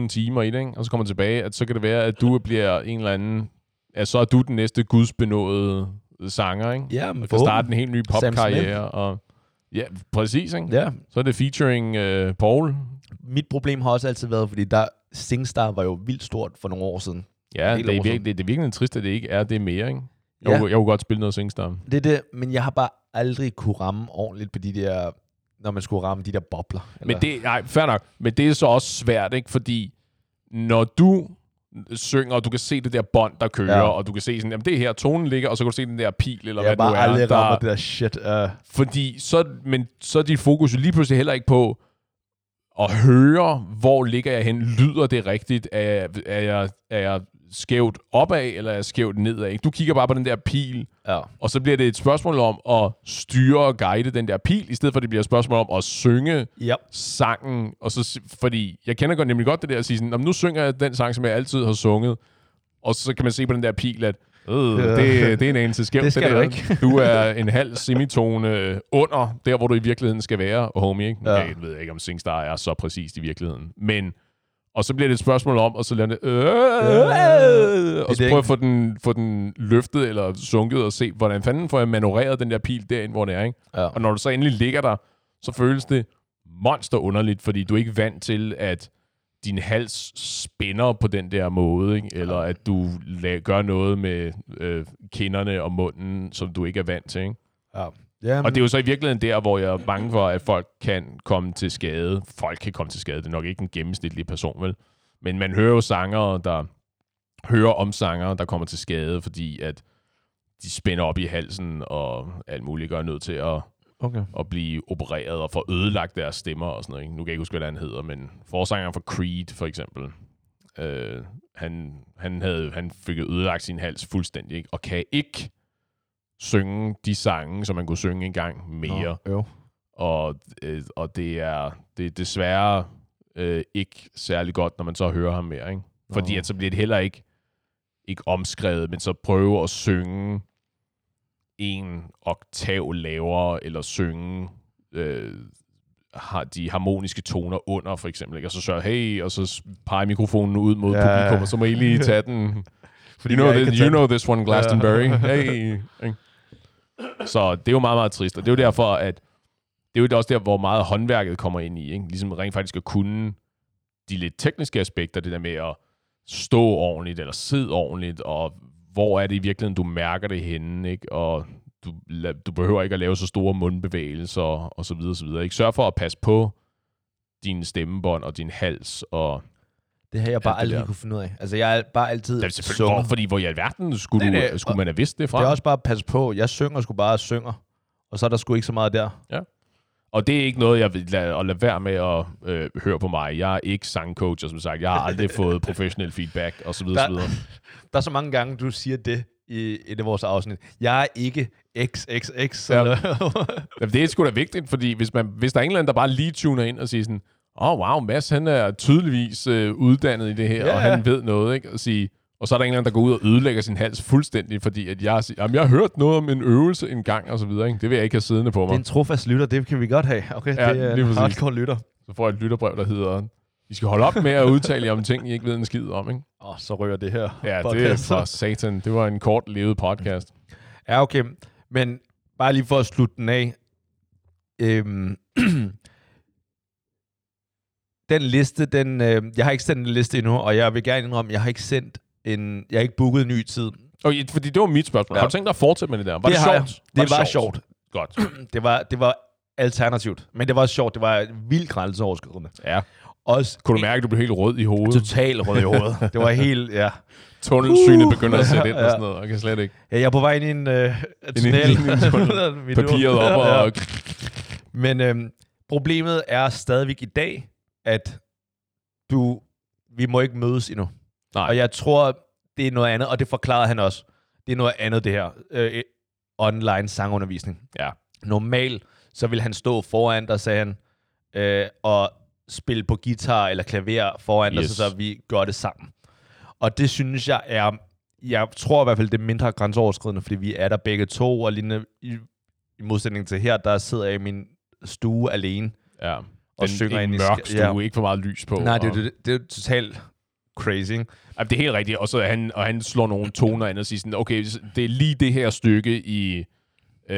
10.000 timer i det, ikke? og så kommer tilbage, at så kan det være, at du bliver en eller anden, at så er du den næste gudsbenåede sanger, ikke? Ja, men og kan starte en helt ny popkarriere. Og, ja, præcis, ikke? Ja, Så er det featuring uh, Paul. mit problem har også altid været, fordi der Singstar var jo vildt stort for nogle år siden. Ja, det er, virkelig, det, det er virkelig trist, at det ikke er det mere, ikke? Jeg, Ja. kunne, jeg kunne godt spille noget Singstar. Det er det, men jeg har bare aldrig kunne ramme ordentligt på de der, når man skulle ramme de der bobler. Eller? Men det, nej, fair nok. Men det er så også svært, ikke? Fordi når du synger, og du kan se det der bånd, der kører, Ja. og du kan se sådan, jamen det er her, tonen ligger, og så kan du se den der pil, eller jeg hvad bare det nu er. aldrig der, rammer det der shit. Uh, Fordi så, men så er dit fokus jo lige pludselig heller ikke på at høre, hvor ligger jeg hen? Lyder det rigtigt? Er jeg, er jeg, er jeg skævt opad, eller er skævt nedad? ikke? Du kigger bare på den der pil, ja. og så bliver det et spørgsmål om at styre og guide den der pil, i stedet for at det bliver et spørgsmål om at synge Ja. sangen. Og så, fordi jeg kender godt, nemlig godt det der at sige sådan, "Nå, men nu synger jeg den sang, som jeg altid har sunget. Og så kan man se på den der pil, at øh, Ja. det, det er en anelse skævt. Det skal der. du ikke. du er en halv semitone under, der hvor du i virkeligheden skal være, homie. Ikke? Ja. Jeg ved ikke, om Singstar er så præcist i virkeligheden. Men, og så bliver det et spørgsmål om, og så lader det, øh, og så det prøve ikke- at få den, få den løftet eller sunket og se, hvordan fanden får jeg manøvreret den der pil derind, hvor det er. Ikke? ja. Og når du så endelig ligger der, så føles det monster underligt, fordi du er ikke vant til, at din hals spænder på den der måde, ikke? eller at du gør noget med øh, kinderne og munden, som du ikke er vant til. Ikke? Ja. Ja, Og det er jo så i virkeligheden der, hvor jeg er bange for, at folk kan komme til skade. Folk kan komme til skade. Det er nok ikke en gennemsnitlig person, vel? Men man hører jo sangere, der hører om sangere, der kommer til skade, fordi at de spænder op i halsen og alt muligt gør nødt til at, okay. at blive opereret og få ødelagt deres stemmer og sådan noget. Ikke? Nu kan jeg ikke huske, hvad han hedder, men forsangeren for Creed for eksempel, øh, han, han, havde, han fik ødelagt sin hals fuldstændig, ikke? og kan ikke synge de sange, som man kunne synge engang mere. Nå, jo. Og, øh, og det er det er desværre øh, ikke særlig godt, når man så hører ham mere. Ikke? Fordi Nå. at så bliver det heller ikke, ikke omskrevet, men så prøve at synge en oktav lavere, eller synge øh, har de harmoniske toner under, for eksempel. Ikke? Og så sørge, hey, og så pege mikrofonen ud mod Ja. publikum, og så må I lige tage den. Fordi you know, this, you know this one, Glastonbury. Ja. Hey. Så det er jo meget, meget trist. Og det er jo derfor, at det er jo også der, hvor meget håndværket kommer ind i. Ikke? Ligesom rent faktisk at kunne de lidt tekniske aspekter, det der med at stå ordentligt, eller sidde ordentligt, og hvor er det i virkeligheden, du mærker det henne, ikke? og du, du behøver ikke at lave så store mundbevægelser, og så videre, så videre. Ikke? Sørg for at passe på din stemmebånd og din hals, og det har jeg bare det aldrig der. kunne finde ud af. Altså, jeg er bare altid det er selvfølgelig, hvor, fordi hvor i alverden skulle, Nej, du, nej, skulle og- man have vidst det fra? Det er også bare at passe på. Jeg synger sgu bare synger. Og så er der sgu ikke så meget der. Og det er ikke noget, jeg vil lade, at lade være med at øh, høre på mig. Jeg er ikke sangcoach, og som sagt, jeg har aldrig fået professionel feedback, og så videre, Der- så videre. Der er så mange gange, du siger det i et af vores afsnit. Jeg er ikke XXX. Ja. Jamen, det er sgu da vigtigt, fordi hvis, man, hvis der er en eller anden, der bare lige tuner ind og siger sådan, åh, oh, wow, Mads, han er tydeligvis øh, uddannet i det her, Ja, og ja. han ved noget, ikke? Og, sige, og så er der en eller anden, der går ud og ødelægger sin hals fuldstændig, fordi at jeg, siger, jamen, jeg har hørt noget om en øvelse en gang, og så videre, ikke? Det vil jeg ikke have siddende på Det er mig. en trofast lytter, det kan vi godt have. Okay, Ja, det er en hardcore lytter. Så får jeg et lytterbrev, der hedder, I skal holde op med at udtale jer om ting, I ikke ved en skid om, ikke? Åh, oh, så rører det her. Ja, det er podcast. for satan. Det var en kort levet podcast. Ja, okay. Men bare lige for at slutte den af. Øhm, den liste, den, øh, jeg har ikke sendt en liste endnu, og jeg vil gerne indrømme, jeg har ikke sendt en, jeg har ikke booket en ny tid. Og fordi det var mit spørgsmål. Ja. Har du tænkt dig at fortsætte med det der? Var det, Det sjovt? jeg. Det var sjovt. Godt. Det var, det var alternativt, men det var sjovt. Det var vildt grænseoverskridende. Ja. Også Kunne du mærke, at du blev helt rød i hovedet? total rød i hovedet. Det var helt, ja. Tunnelsynet Uh, begynder at sætte ind ja. og sådan noget. Jeg kan slet ikke. ja jeg er på vej ind i en øh, en- tunnel. ind i en tunnel. Mit Papiret op og... Ja. Men øhm, problemet er stadigvæk i dag, at du, vi må ikke mødes endnu. Nej. Og jeg tror, det er noget andet, og det forklarede han også. Det er noget andet, det her. Øh, online sangundervisning. Ja. Normalt, så vil han stå foran dig, sagde han, øh, og spille på guitar eller klaver foran yes. Dig, så, så vi gør det sammen. Og det synes jeg er, jeg tror i hvert fald, det er mindre grænseoverskridende, fordi vi er der begge to, og lignende, i, i modsætning til her, der sidder jeg i min stue alene. Ja. Og Den, synger en ind i mørk stue, ja. ikke for meget lys på. Nej, det, er og, jo det, det er totalt crazy, ikke? Jamen, det er helt rigtigt. Og, så han, og han slår nogle toner ind og siger sådan, okay, det er lige det her stykke i uh,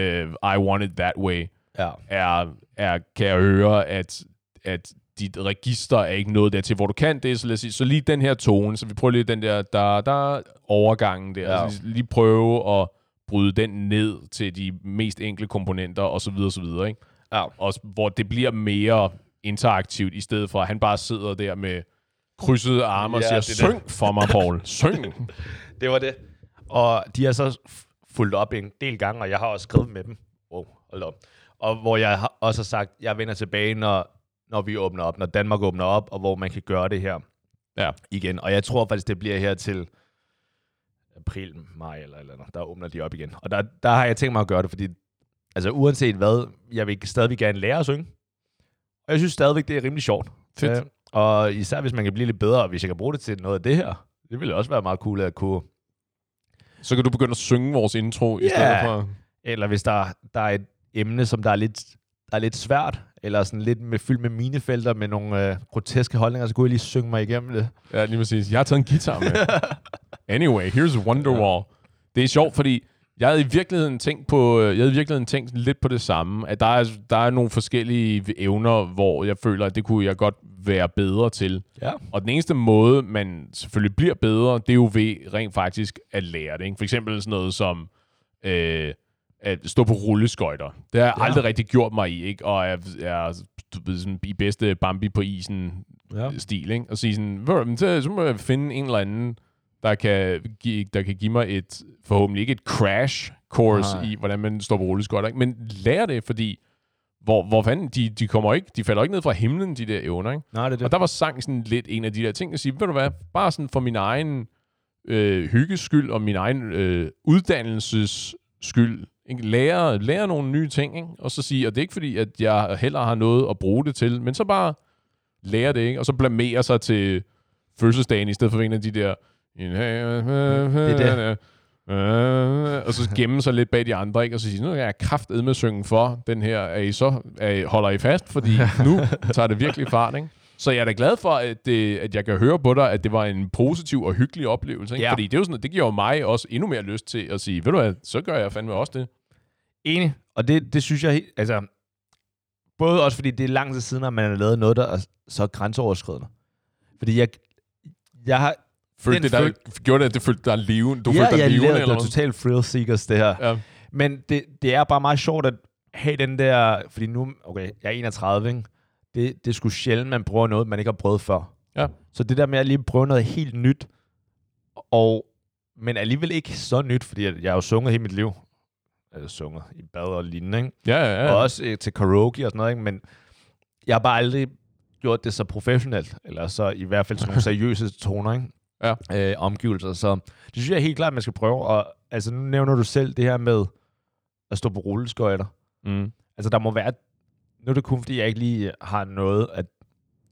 I Want It That Way, Ja. er, er, kan jeg høre, at, at dit register er ikke noget dertil, hvor du kan det, så lad os sige, så lige den her tone, så vi prøver lige den der, der, der overgangen der, ja. altså lige prøve at bryde den ned til de mest enkle komponenter, og så videre, og så videre, ikke? ja. Og hvor det bliver mere interaktivt, i stedet for, at han bare sidder der med krydsede arme og Ja, siger, det er det. syng for mig, Paul, syng. Det var det. Og de har så fulgt op en del gange, og jeg har også skrevet med dem. Wow, hold op. Og hvor jeg har også har sagt, jeg vender tilbage, når, når vi åbner op, når Danmark åbner op, og hvor man kan gøre det her Ja. igen. Og jeg tror faktisk, det bliver her til april, maj eller eller andet, der åbner de op igen. Og der, der har jeg tænkt mig at gøre det, fordi altså uanset hvad, jeg vil stadigvæk gerne lære at synge. Og jeg synes stadigvæk, det er rimelig sjovt. Fedt. Øh, og især hvis man kan blive lidt bedre, og hvis jeg kan bruge det til noget af det her, det ville også være meget cool at kunne Så kan du begynde at synge vores intro, i Ja. stedet for... eller hvis der, der er et emne, som der er lidt, der er lidt svært, eller sådan lidt med, fyldt med minefelter med nogle øh, groteske holdninger, så kunne jeg lige synge mig igennem det. Ja, lige præcis. Jeg har taget en guitar med. Anyway, here's Wonderwall. Det er sjovt, fordi Jeg havde i virkeligheden tænkt på, øh, jeg havde i virkeligheden tænkt lidt på det samme, at der er, der er nogle forskellige evner, hvor jeg føler, at det kunne jeg godt være bedre til. Ja. Og den eneste måde, man selvfølgelig bliver bedre, det er jo ved rent faktisk at lære det. Ikke? For eksempel sådan noget som øh, at stå på rulleskøjter. Det har jeg Ja. aldrig rigtig gjort mig i, ikke? Og jeg er sådan, i bedste Bambi på isen Ja. stil, ikke? Og sige sådan, "Ved du, men så, så må jeg finde en eller anden, der kan, give, der kan give mig et, forhåbentlig ikke et crash course Nej. i, hvordan man står på rulleskøjter, ikke? Men lære det, fordi hvor, hvor fanden, de, de kommer ikke, de falder ikke ned fra himlen, de der evner, ikke? Nej, det er det. Og der var sang sådan lidt en af de der ting, at sige, ved du hvad, bare sådan for min egen øh, hygges skyld, og min egen øh, uddannelses skyld, ikke? Lære, lære nogle nye ting, ikke? og så sige, og det er ikke fordi, at jeg heller har noget at bruge det til, men så bare lære det, ikke? og så blamere sig til fødselsdagen, i stedet for en af de der... Det er Og så gemme sig lidt bag de andre, ikke? og så sige, nu er jeg kraftedet med synge for den her. Er I så, er I, holder I fast? Fordi nu tager det virkelig fart. Ikke? Så jeg er da glad for, at, det, at jeg kan høre på dig, at det var en positiv og hyggelig oplevelse. Ikke? Ja. Fordi det, er jo sådan, det giver jo mig også endnu mere lyst til at sige, ved du hvad, så gør jeg fandme også det. Enig. Og det, det synes jeg, helt- altså, både også fordi det er lang tid siden, at man har lavet noget, der er så grænseoverskridende. Fordi jeg, jeg har, Følte det, der, føl- gjorde det, at det følte dig levende? Du ja, følte dig jeg levende, eller det hvad? totalt thrill seekers, det her. Ja. Men det, det er bare meget sjovt at have den der, fordi nu, okay, jeg er 31, ikke? Det, det er sgu sjældent, man prøver noget, man ikke har prøvet før. Ja. Så det der med at lige prøve noget helt nyt, og, men alligevel ikke så nyt, fordi jeg, jeg har jo sunget hele mit liv. Altså sunget i bad og lignende, ikke? Ja, ja, Ja. Og også øh, til karaoke og sådan noget, ikke? Men jeg har bare aldrig gjort det så professionelt, eller så i hvert fald sådan nogle seriøse toner, ikke? Ja. Øh, omgivelser. Så det synes jeg helt klart, man skal prøve. Og altså, nu nævner du selv det her med at stå på rulleskøjter. Mm. Altså, der må være... Nu er det kun, fordi jeg ikke lige har noget at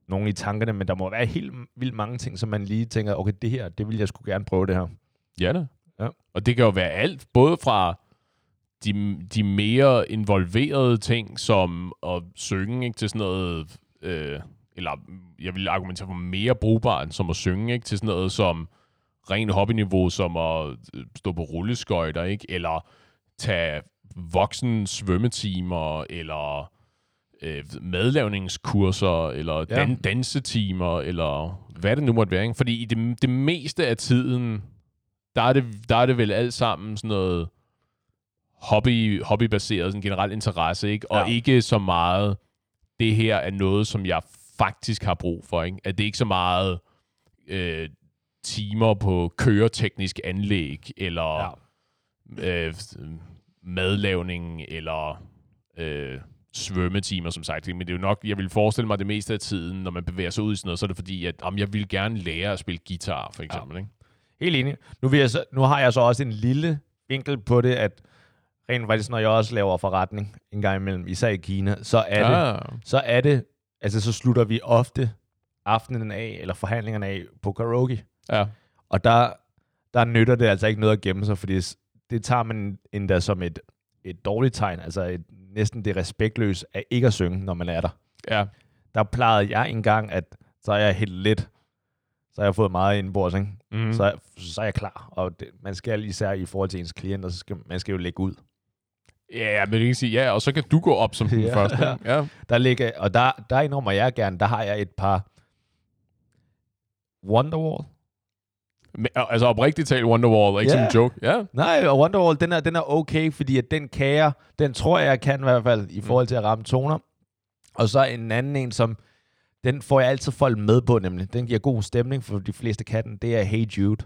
nogen i tankerne, men der må være helt vildt mange ting, som man lige tænker, okay, det her, det vil jeg sgu gerne prøve det her. Ja da. Ja. Og det kan jo være alt, både fra de, de mere involverede ting, som at synge, ikke, til sådan noget, øh, eller jeg vil argumentere for mere brugbart, som at synge, ikke, til sådan noget som ren hobbyniveau, som at øh, stå på rulleskøjter, ikke, eller tage voksen svømmetimer, eller øh, madlavningskurser, eller Ja. dan- dansetimer, eller hvad det nu måtte være. Ikke? Fordi i det, det meste af tiden, der er, det, der er det vel alt sammen sådan noget hobby, hobbybaseret, sådan generel interesse, ikke? Og Ja. ikke så meget, det her er noget, som jeg faktisk har brug for, ikke? At det ikke så meget øh, timer på køreteknisk anlæg, eller Ja. øh, madlavning, eller øh, svømmetimer, som sagt. Men det er jo nok, jeg vil forestille mig, at det meste af tiden, når man bevæger sig ud i sådan noget, så er det fordi, at om jeg vil gerne lære at spille guitar, for eksempel. Ikke? Helt enig. Nu, vil jeg så, nu har jeg så også en lille vinkel på det, at rent faktisk, når jeg også laver forretning en gang imellem, især i Kina, så er, det, Ah, så er det, altså så slutter vi ofte aftenen af, eller forhandlingerne af på karaoke. ja. Og der, der nytter det altså ikke noget at gemme sig, fordi det tager man endda som et, et dårligt tegn, altså et, næsten det respektløs af ikke at synge, når man er der. ja. Der plejede jeg engang, at så er jeg helt lidt, så har jeg fået meget indenbords, ikke? Mm. Så, så er jeg klar. Og det, man skal især i forhold til ens klienter, så skal man skal jo lægge ud. Ja, men det kan sige, ja, og så kan du gå op som den Ja. første. ikke? Ja. Der ligger, og der, der indrømmer jeg gerne, der har jeg et par Wonderwall. Men, altså oprigtigt talt Wonderwall, ikke Ja. som en joke. Ja. Nej, og Wonderwall, den er, den er okay, fordi at den kan jeg, den tror jeg, jeg kan i hvert fald, i forhold til at ramme toner. Og så en anden en, som, den får jeg altid folk med på, nemlig. Den giver god stemning for de fleste katten. Det er Hey Jude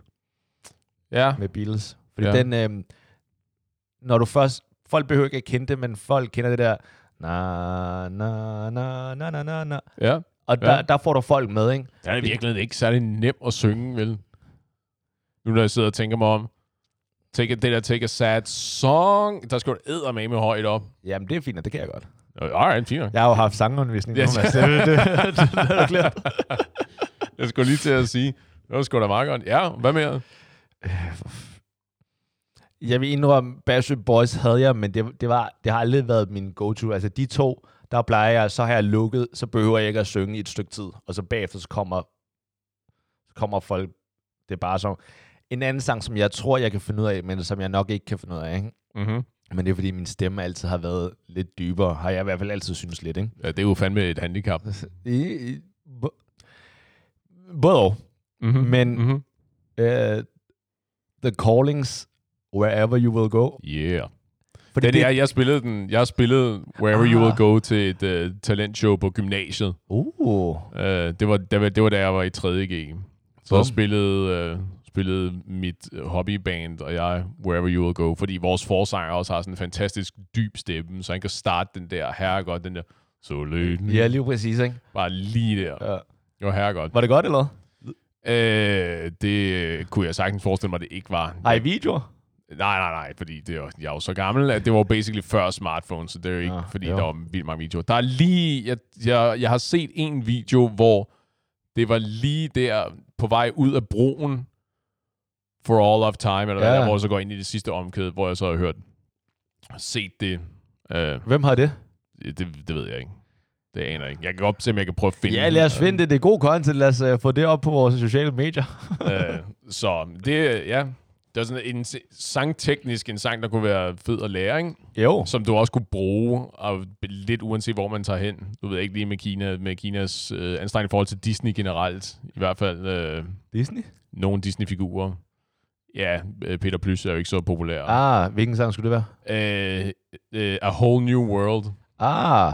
Ja. med Beatles. Fordi ja. den, øh, når du først, folk behøver ikke at kende det, men folk kender det der, na, na, na, na, na, na, na. ja. Og Ja. der, der får du folk med, ikke? Det er i virkeligheden ikke særlig nem at synge, vel? Nu når jeg sidder og tænker mig om. Take a, det der Take a Sad Song, der skal du med med højt op. Jamen, det er fint, og det kan jeg godt. Alright, fint. Jeg har jo haft sangundervisning. Yes. Yes. Det, det, det, det, det, det, det. Jeg skulle lige til at sige, det var sgu da meget godt. Ja, hvad mere? Jeg vil indrømme, Backstreet Boys havde jeg, men det, det, var, det har aldrig været min go-to. Altså de to, der plejer jeg, så har jeg lukket, så behøver jeg ikke at synge i et stykke tid. Og så bagefter så kommer, så kommer folk, det er bare så... En anden sang, som jeg tror, jeg kan finde ud af, men som jeg nok ikke kan finde ud af. Ikke? Mm-hmm. Men det er, fordi min stemme altid har været lidt dybere. Har jeg i hvert fald altid synes lidt, ikke? Ja, det er jo fandme et handicap. I, i, både og. Mm-hmm. Men- Mm-hmm. Uh, the Callings, Wherever You Will Go. Yeah. Fordi Det er, jeg spillede den. Jeg spillede Wherever You Ah. Will Go til et uh, talentshow på gymnasiet. Uh, Uh, det, var, det, var, det var da jeg var i 3. G. Så Bum. spillede, uh, spillede mit hobbyband og jeg Wherever You Will Go, fordi vores forsanger også har sådan en fantastisk dyb stemme, så han kan starte den der herregodt, den der så løn. ja, lige præcis, ikke? Bare lige der. Ja. Var herregodt. Var det godt, eller Øh, det kunne jeg sagtens forestille mig, det ikke var. Ej, videoer? Nej, nej, nej, fordi det var, jeg er jo så gammel, at det var basically før smartphone, så det er jo ikke, Ah, fordi jo. der var vildt mange videoer. Der er lige, jeg, jeg, jeg har set en video, hvor det var lige der på vej ud af broen for all of time, eller Ja. ja. der, hvor jeg så går ind i det sidste omkød, hvor jeg så har hørt, set det. Øh, Hvem har det? det, det ved jeg ikke. Det aner jeg ikke. Jeg kan godt se, om jeg kan prøve at finde Ja, lad os finde det. Det er god content. Lad os uh, få det op på vores sociale medier. øh, så det, ja, det er sådan en sangteknisk en sang, der kunne være fed at lære, ikke? Jo. som du også kunne bruge, og lidt uanset hvor man tager hen. Du ved ikke lige med Kina, med Kinas øh, anstrengende forhold til Disney generelt. I hvert fald øh, Disney? nogle Disney-figurer. Ja, øh, Peter Plys er jo ikke så populær. Ah, hvilken sang skulle det være? Øh, øh, A Whole New World. Ah.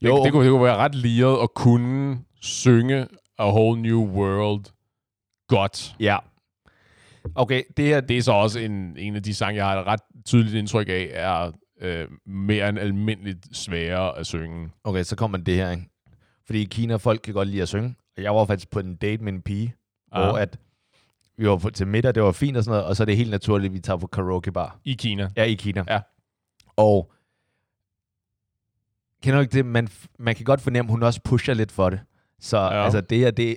Det, Jo, det, kunne, det kunne være ret liret at kunne synge A Whole New World godt. ja. Okay, det her... Det er så også en, en af de sange, jeg har et ret tydeligt indtryk af, er øh, mere end almindeligt svære at synge. Okay, så kommer det her, ikke? Fordi i Kina, folk kan godt lide at synge. Og jeg var faktisk på en date med en pige, ah. hvor at vi var til middag, det var fint og sådan noget, og så er det helt naturligt, at vi tager på karaoke bar. I Kina. Ja, i Kina. Ja. Og kender du ikke det? Man, man kan godt fornemme, at hun også pusher lidt for det. Så ja. Ja. altså, det her, det...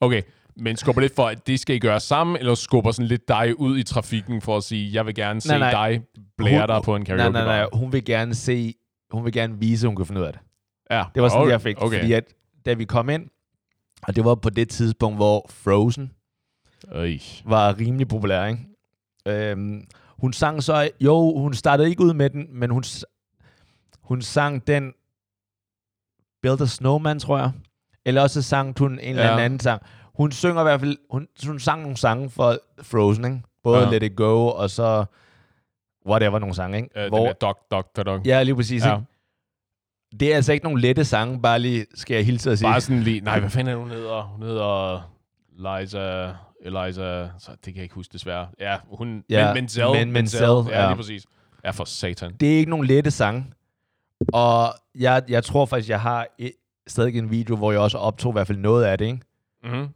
Okay, men skubber lidt for, at det skal I gøre sammen, eller skubber sådan lidt dig ud i trafikken for at sige, jeg vil gerne se Nej, nej. dig blære dig på en karaoke Nej, nej, nej. Hun vil gerne se... Hun vil gerne vise, at hun kan finde ud af det. Ja, Det var sådan, okay. jeg fik. Okay. Fordi at, da vi kom ind, og det var på det tidspunkt, hvor Frozen Øj. var rimelig populær, ikke? Øhm, hun sang så... Jo, hun startede ikke ud med den, men hun, hun sang den... Build a Snowman, tror jeg. Eller også sang hun en eller Ja. anden sang. Hun synger i hvert fald... Hun, hun sang nogle sange for Frozen, ikke? Både Ja. Let It Go, og så... Whatever, nogle sange, ikke? Øh, den der dog, dog, dog, dog. ja, lige præcis, Ja. ikke? Det er altså ikke nogle lette sange, bare lige skal jeg hilse at sige. Bare sådan lige, nej, hvad fanden er hun hedder? Hun hedder Liza, Eliza, så det kan jeg ikke huske desværre. Ja, hun, Ja, Men, Menzel, Men- Menzel, ja, ja. lige præcis. Ja, for satan. det er ikke nogen lette sange. Og jeg, jeg tror faktisk, jeg har et, stadig en video, hvor jeg også optog i hvert fald noget af det, ikke? Mm-hmm.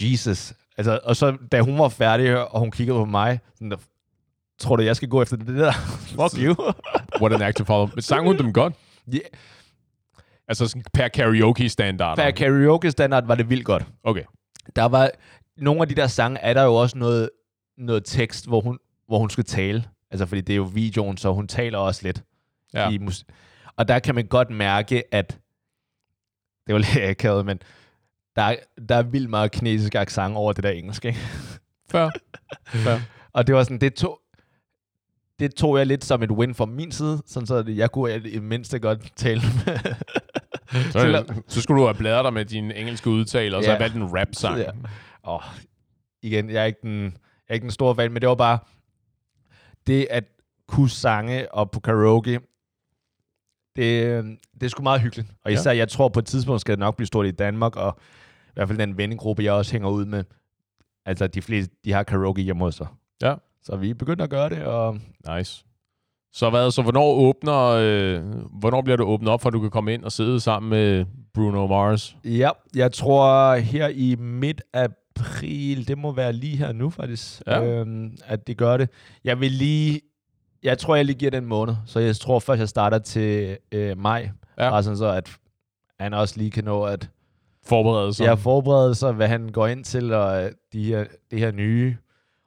Jesus. Altså, og så da hun var færdig, og hun kiggede på mig, sådan der, tror du, jeg skal gå efter det der? Fuck you. What an act to follow. Men sang hun dem godt? yeah. Altså sådan per karaoke-standard. Per karaoke-standard var det vildt godt. Okay. Der var, nogle af de der sange, er der jo også noget, noget tekst, hvor hun, hvor hun skal tale. Altså, fordi det er jo videoen, så hun taler også lidt. Ja. i mus- og der kan man godt mærke, at det var lidt akavet, men der, er- der er vildt meget kinesisk accent over det der engelsk, ikke? Før. Før. Og det var sådan, det tog, det tog jeg lidt som et win fra min side, sådan så jeg kunne i det mindste godt tale med. Så, så skulle du have bladret dig med din engelske udtale, og så Ja. have valgt en rap-sang. Ja. Og igen, jeg er, ikke den, jeg er ikke den store fan, men det var bare det at kunne sange og på karaoke, det, øh, det er sgu meget hyggeligt. Og Ja. især, jeg tror på et tidspunkt skal det nok blive stort i Danmark, og i hvert fald den vennegruppe, jeg også hænger ud med, altså de fleste, de har karaoke hjemme hos sig. Ja. Så vi er begyndt at gøre det, og Nice. Så hvad, så hvornår åbner, øh, hvornår bliver det åbnet op, for at du kan komme ind og sidde sammen med Bruno Mars? ja, jeg tror her i midt april, det må være lige her nu faktisk, Ja. øhm, at det gør det. Jeg vil lige, jeg tror, jeg lige giver den måned, så jeg tror først, jeg starter til øh, maj, Ja. bare sådan så, at han også lige kan nå at Forberede sig. jeg forberede sig, hvad han går ind til, og øh, de her, det her nye,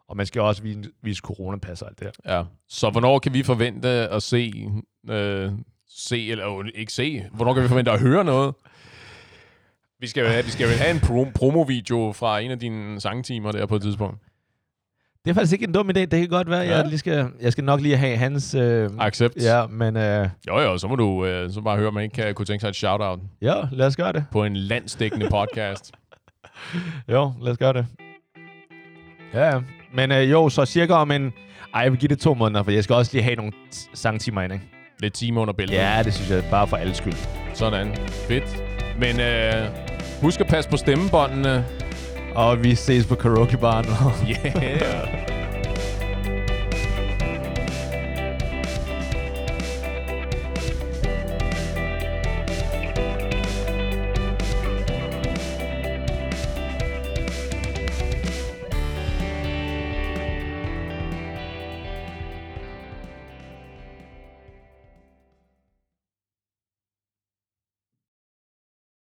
og man skal også vise, vise coronapas og alt det her. Ja. Så hvornår kan vi forvente at se, øh, se eller jo, ikke se, hvornår kan vi forvente at høre noget? Vi skal jo have, vi skal jo have en pro- promo-video fra en af dine sangtimer der på et tidspunkt. Det er faktisk ikke en dum idé. Det kan godt være, Ja. jeg, lige skal, jeg skal nok lige have hans... Øh, Accept. ja, men øh, Jo, jo, så må du øh, så bare høre, om man ikke kan, kunne tænke sig et shout-out ja, lad os gøre det. på en landstækkende podcast. Jo, lad os gøre det. Ja, men øh, jo, så cirka om en... Ej, jeg vil give det to måneder, for jeg skal også lige have nogle sangtimer ind, ikke? Lidt time under bæltet. Ja, det synes jeg bare for alles skyld. Sådan. Fedt. Men øh, husk at passe på stemmebåndene. Og vi ses på karaokebaren. Yeah.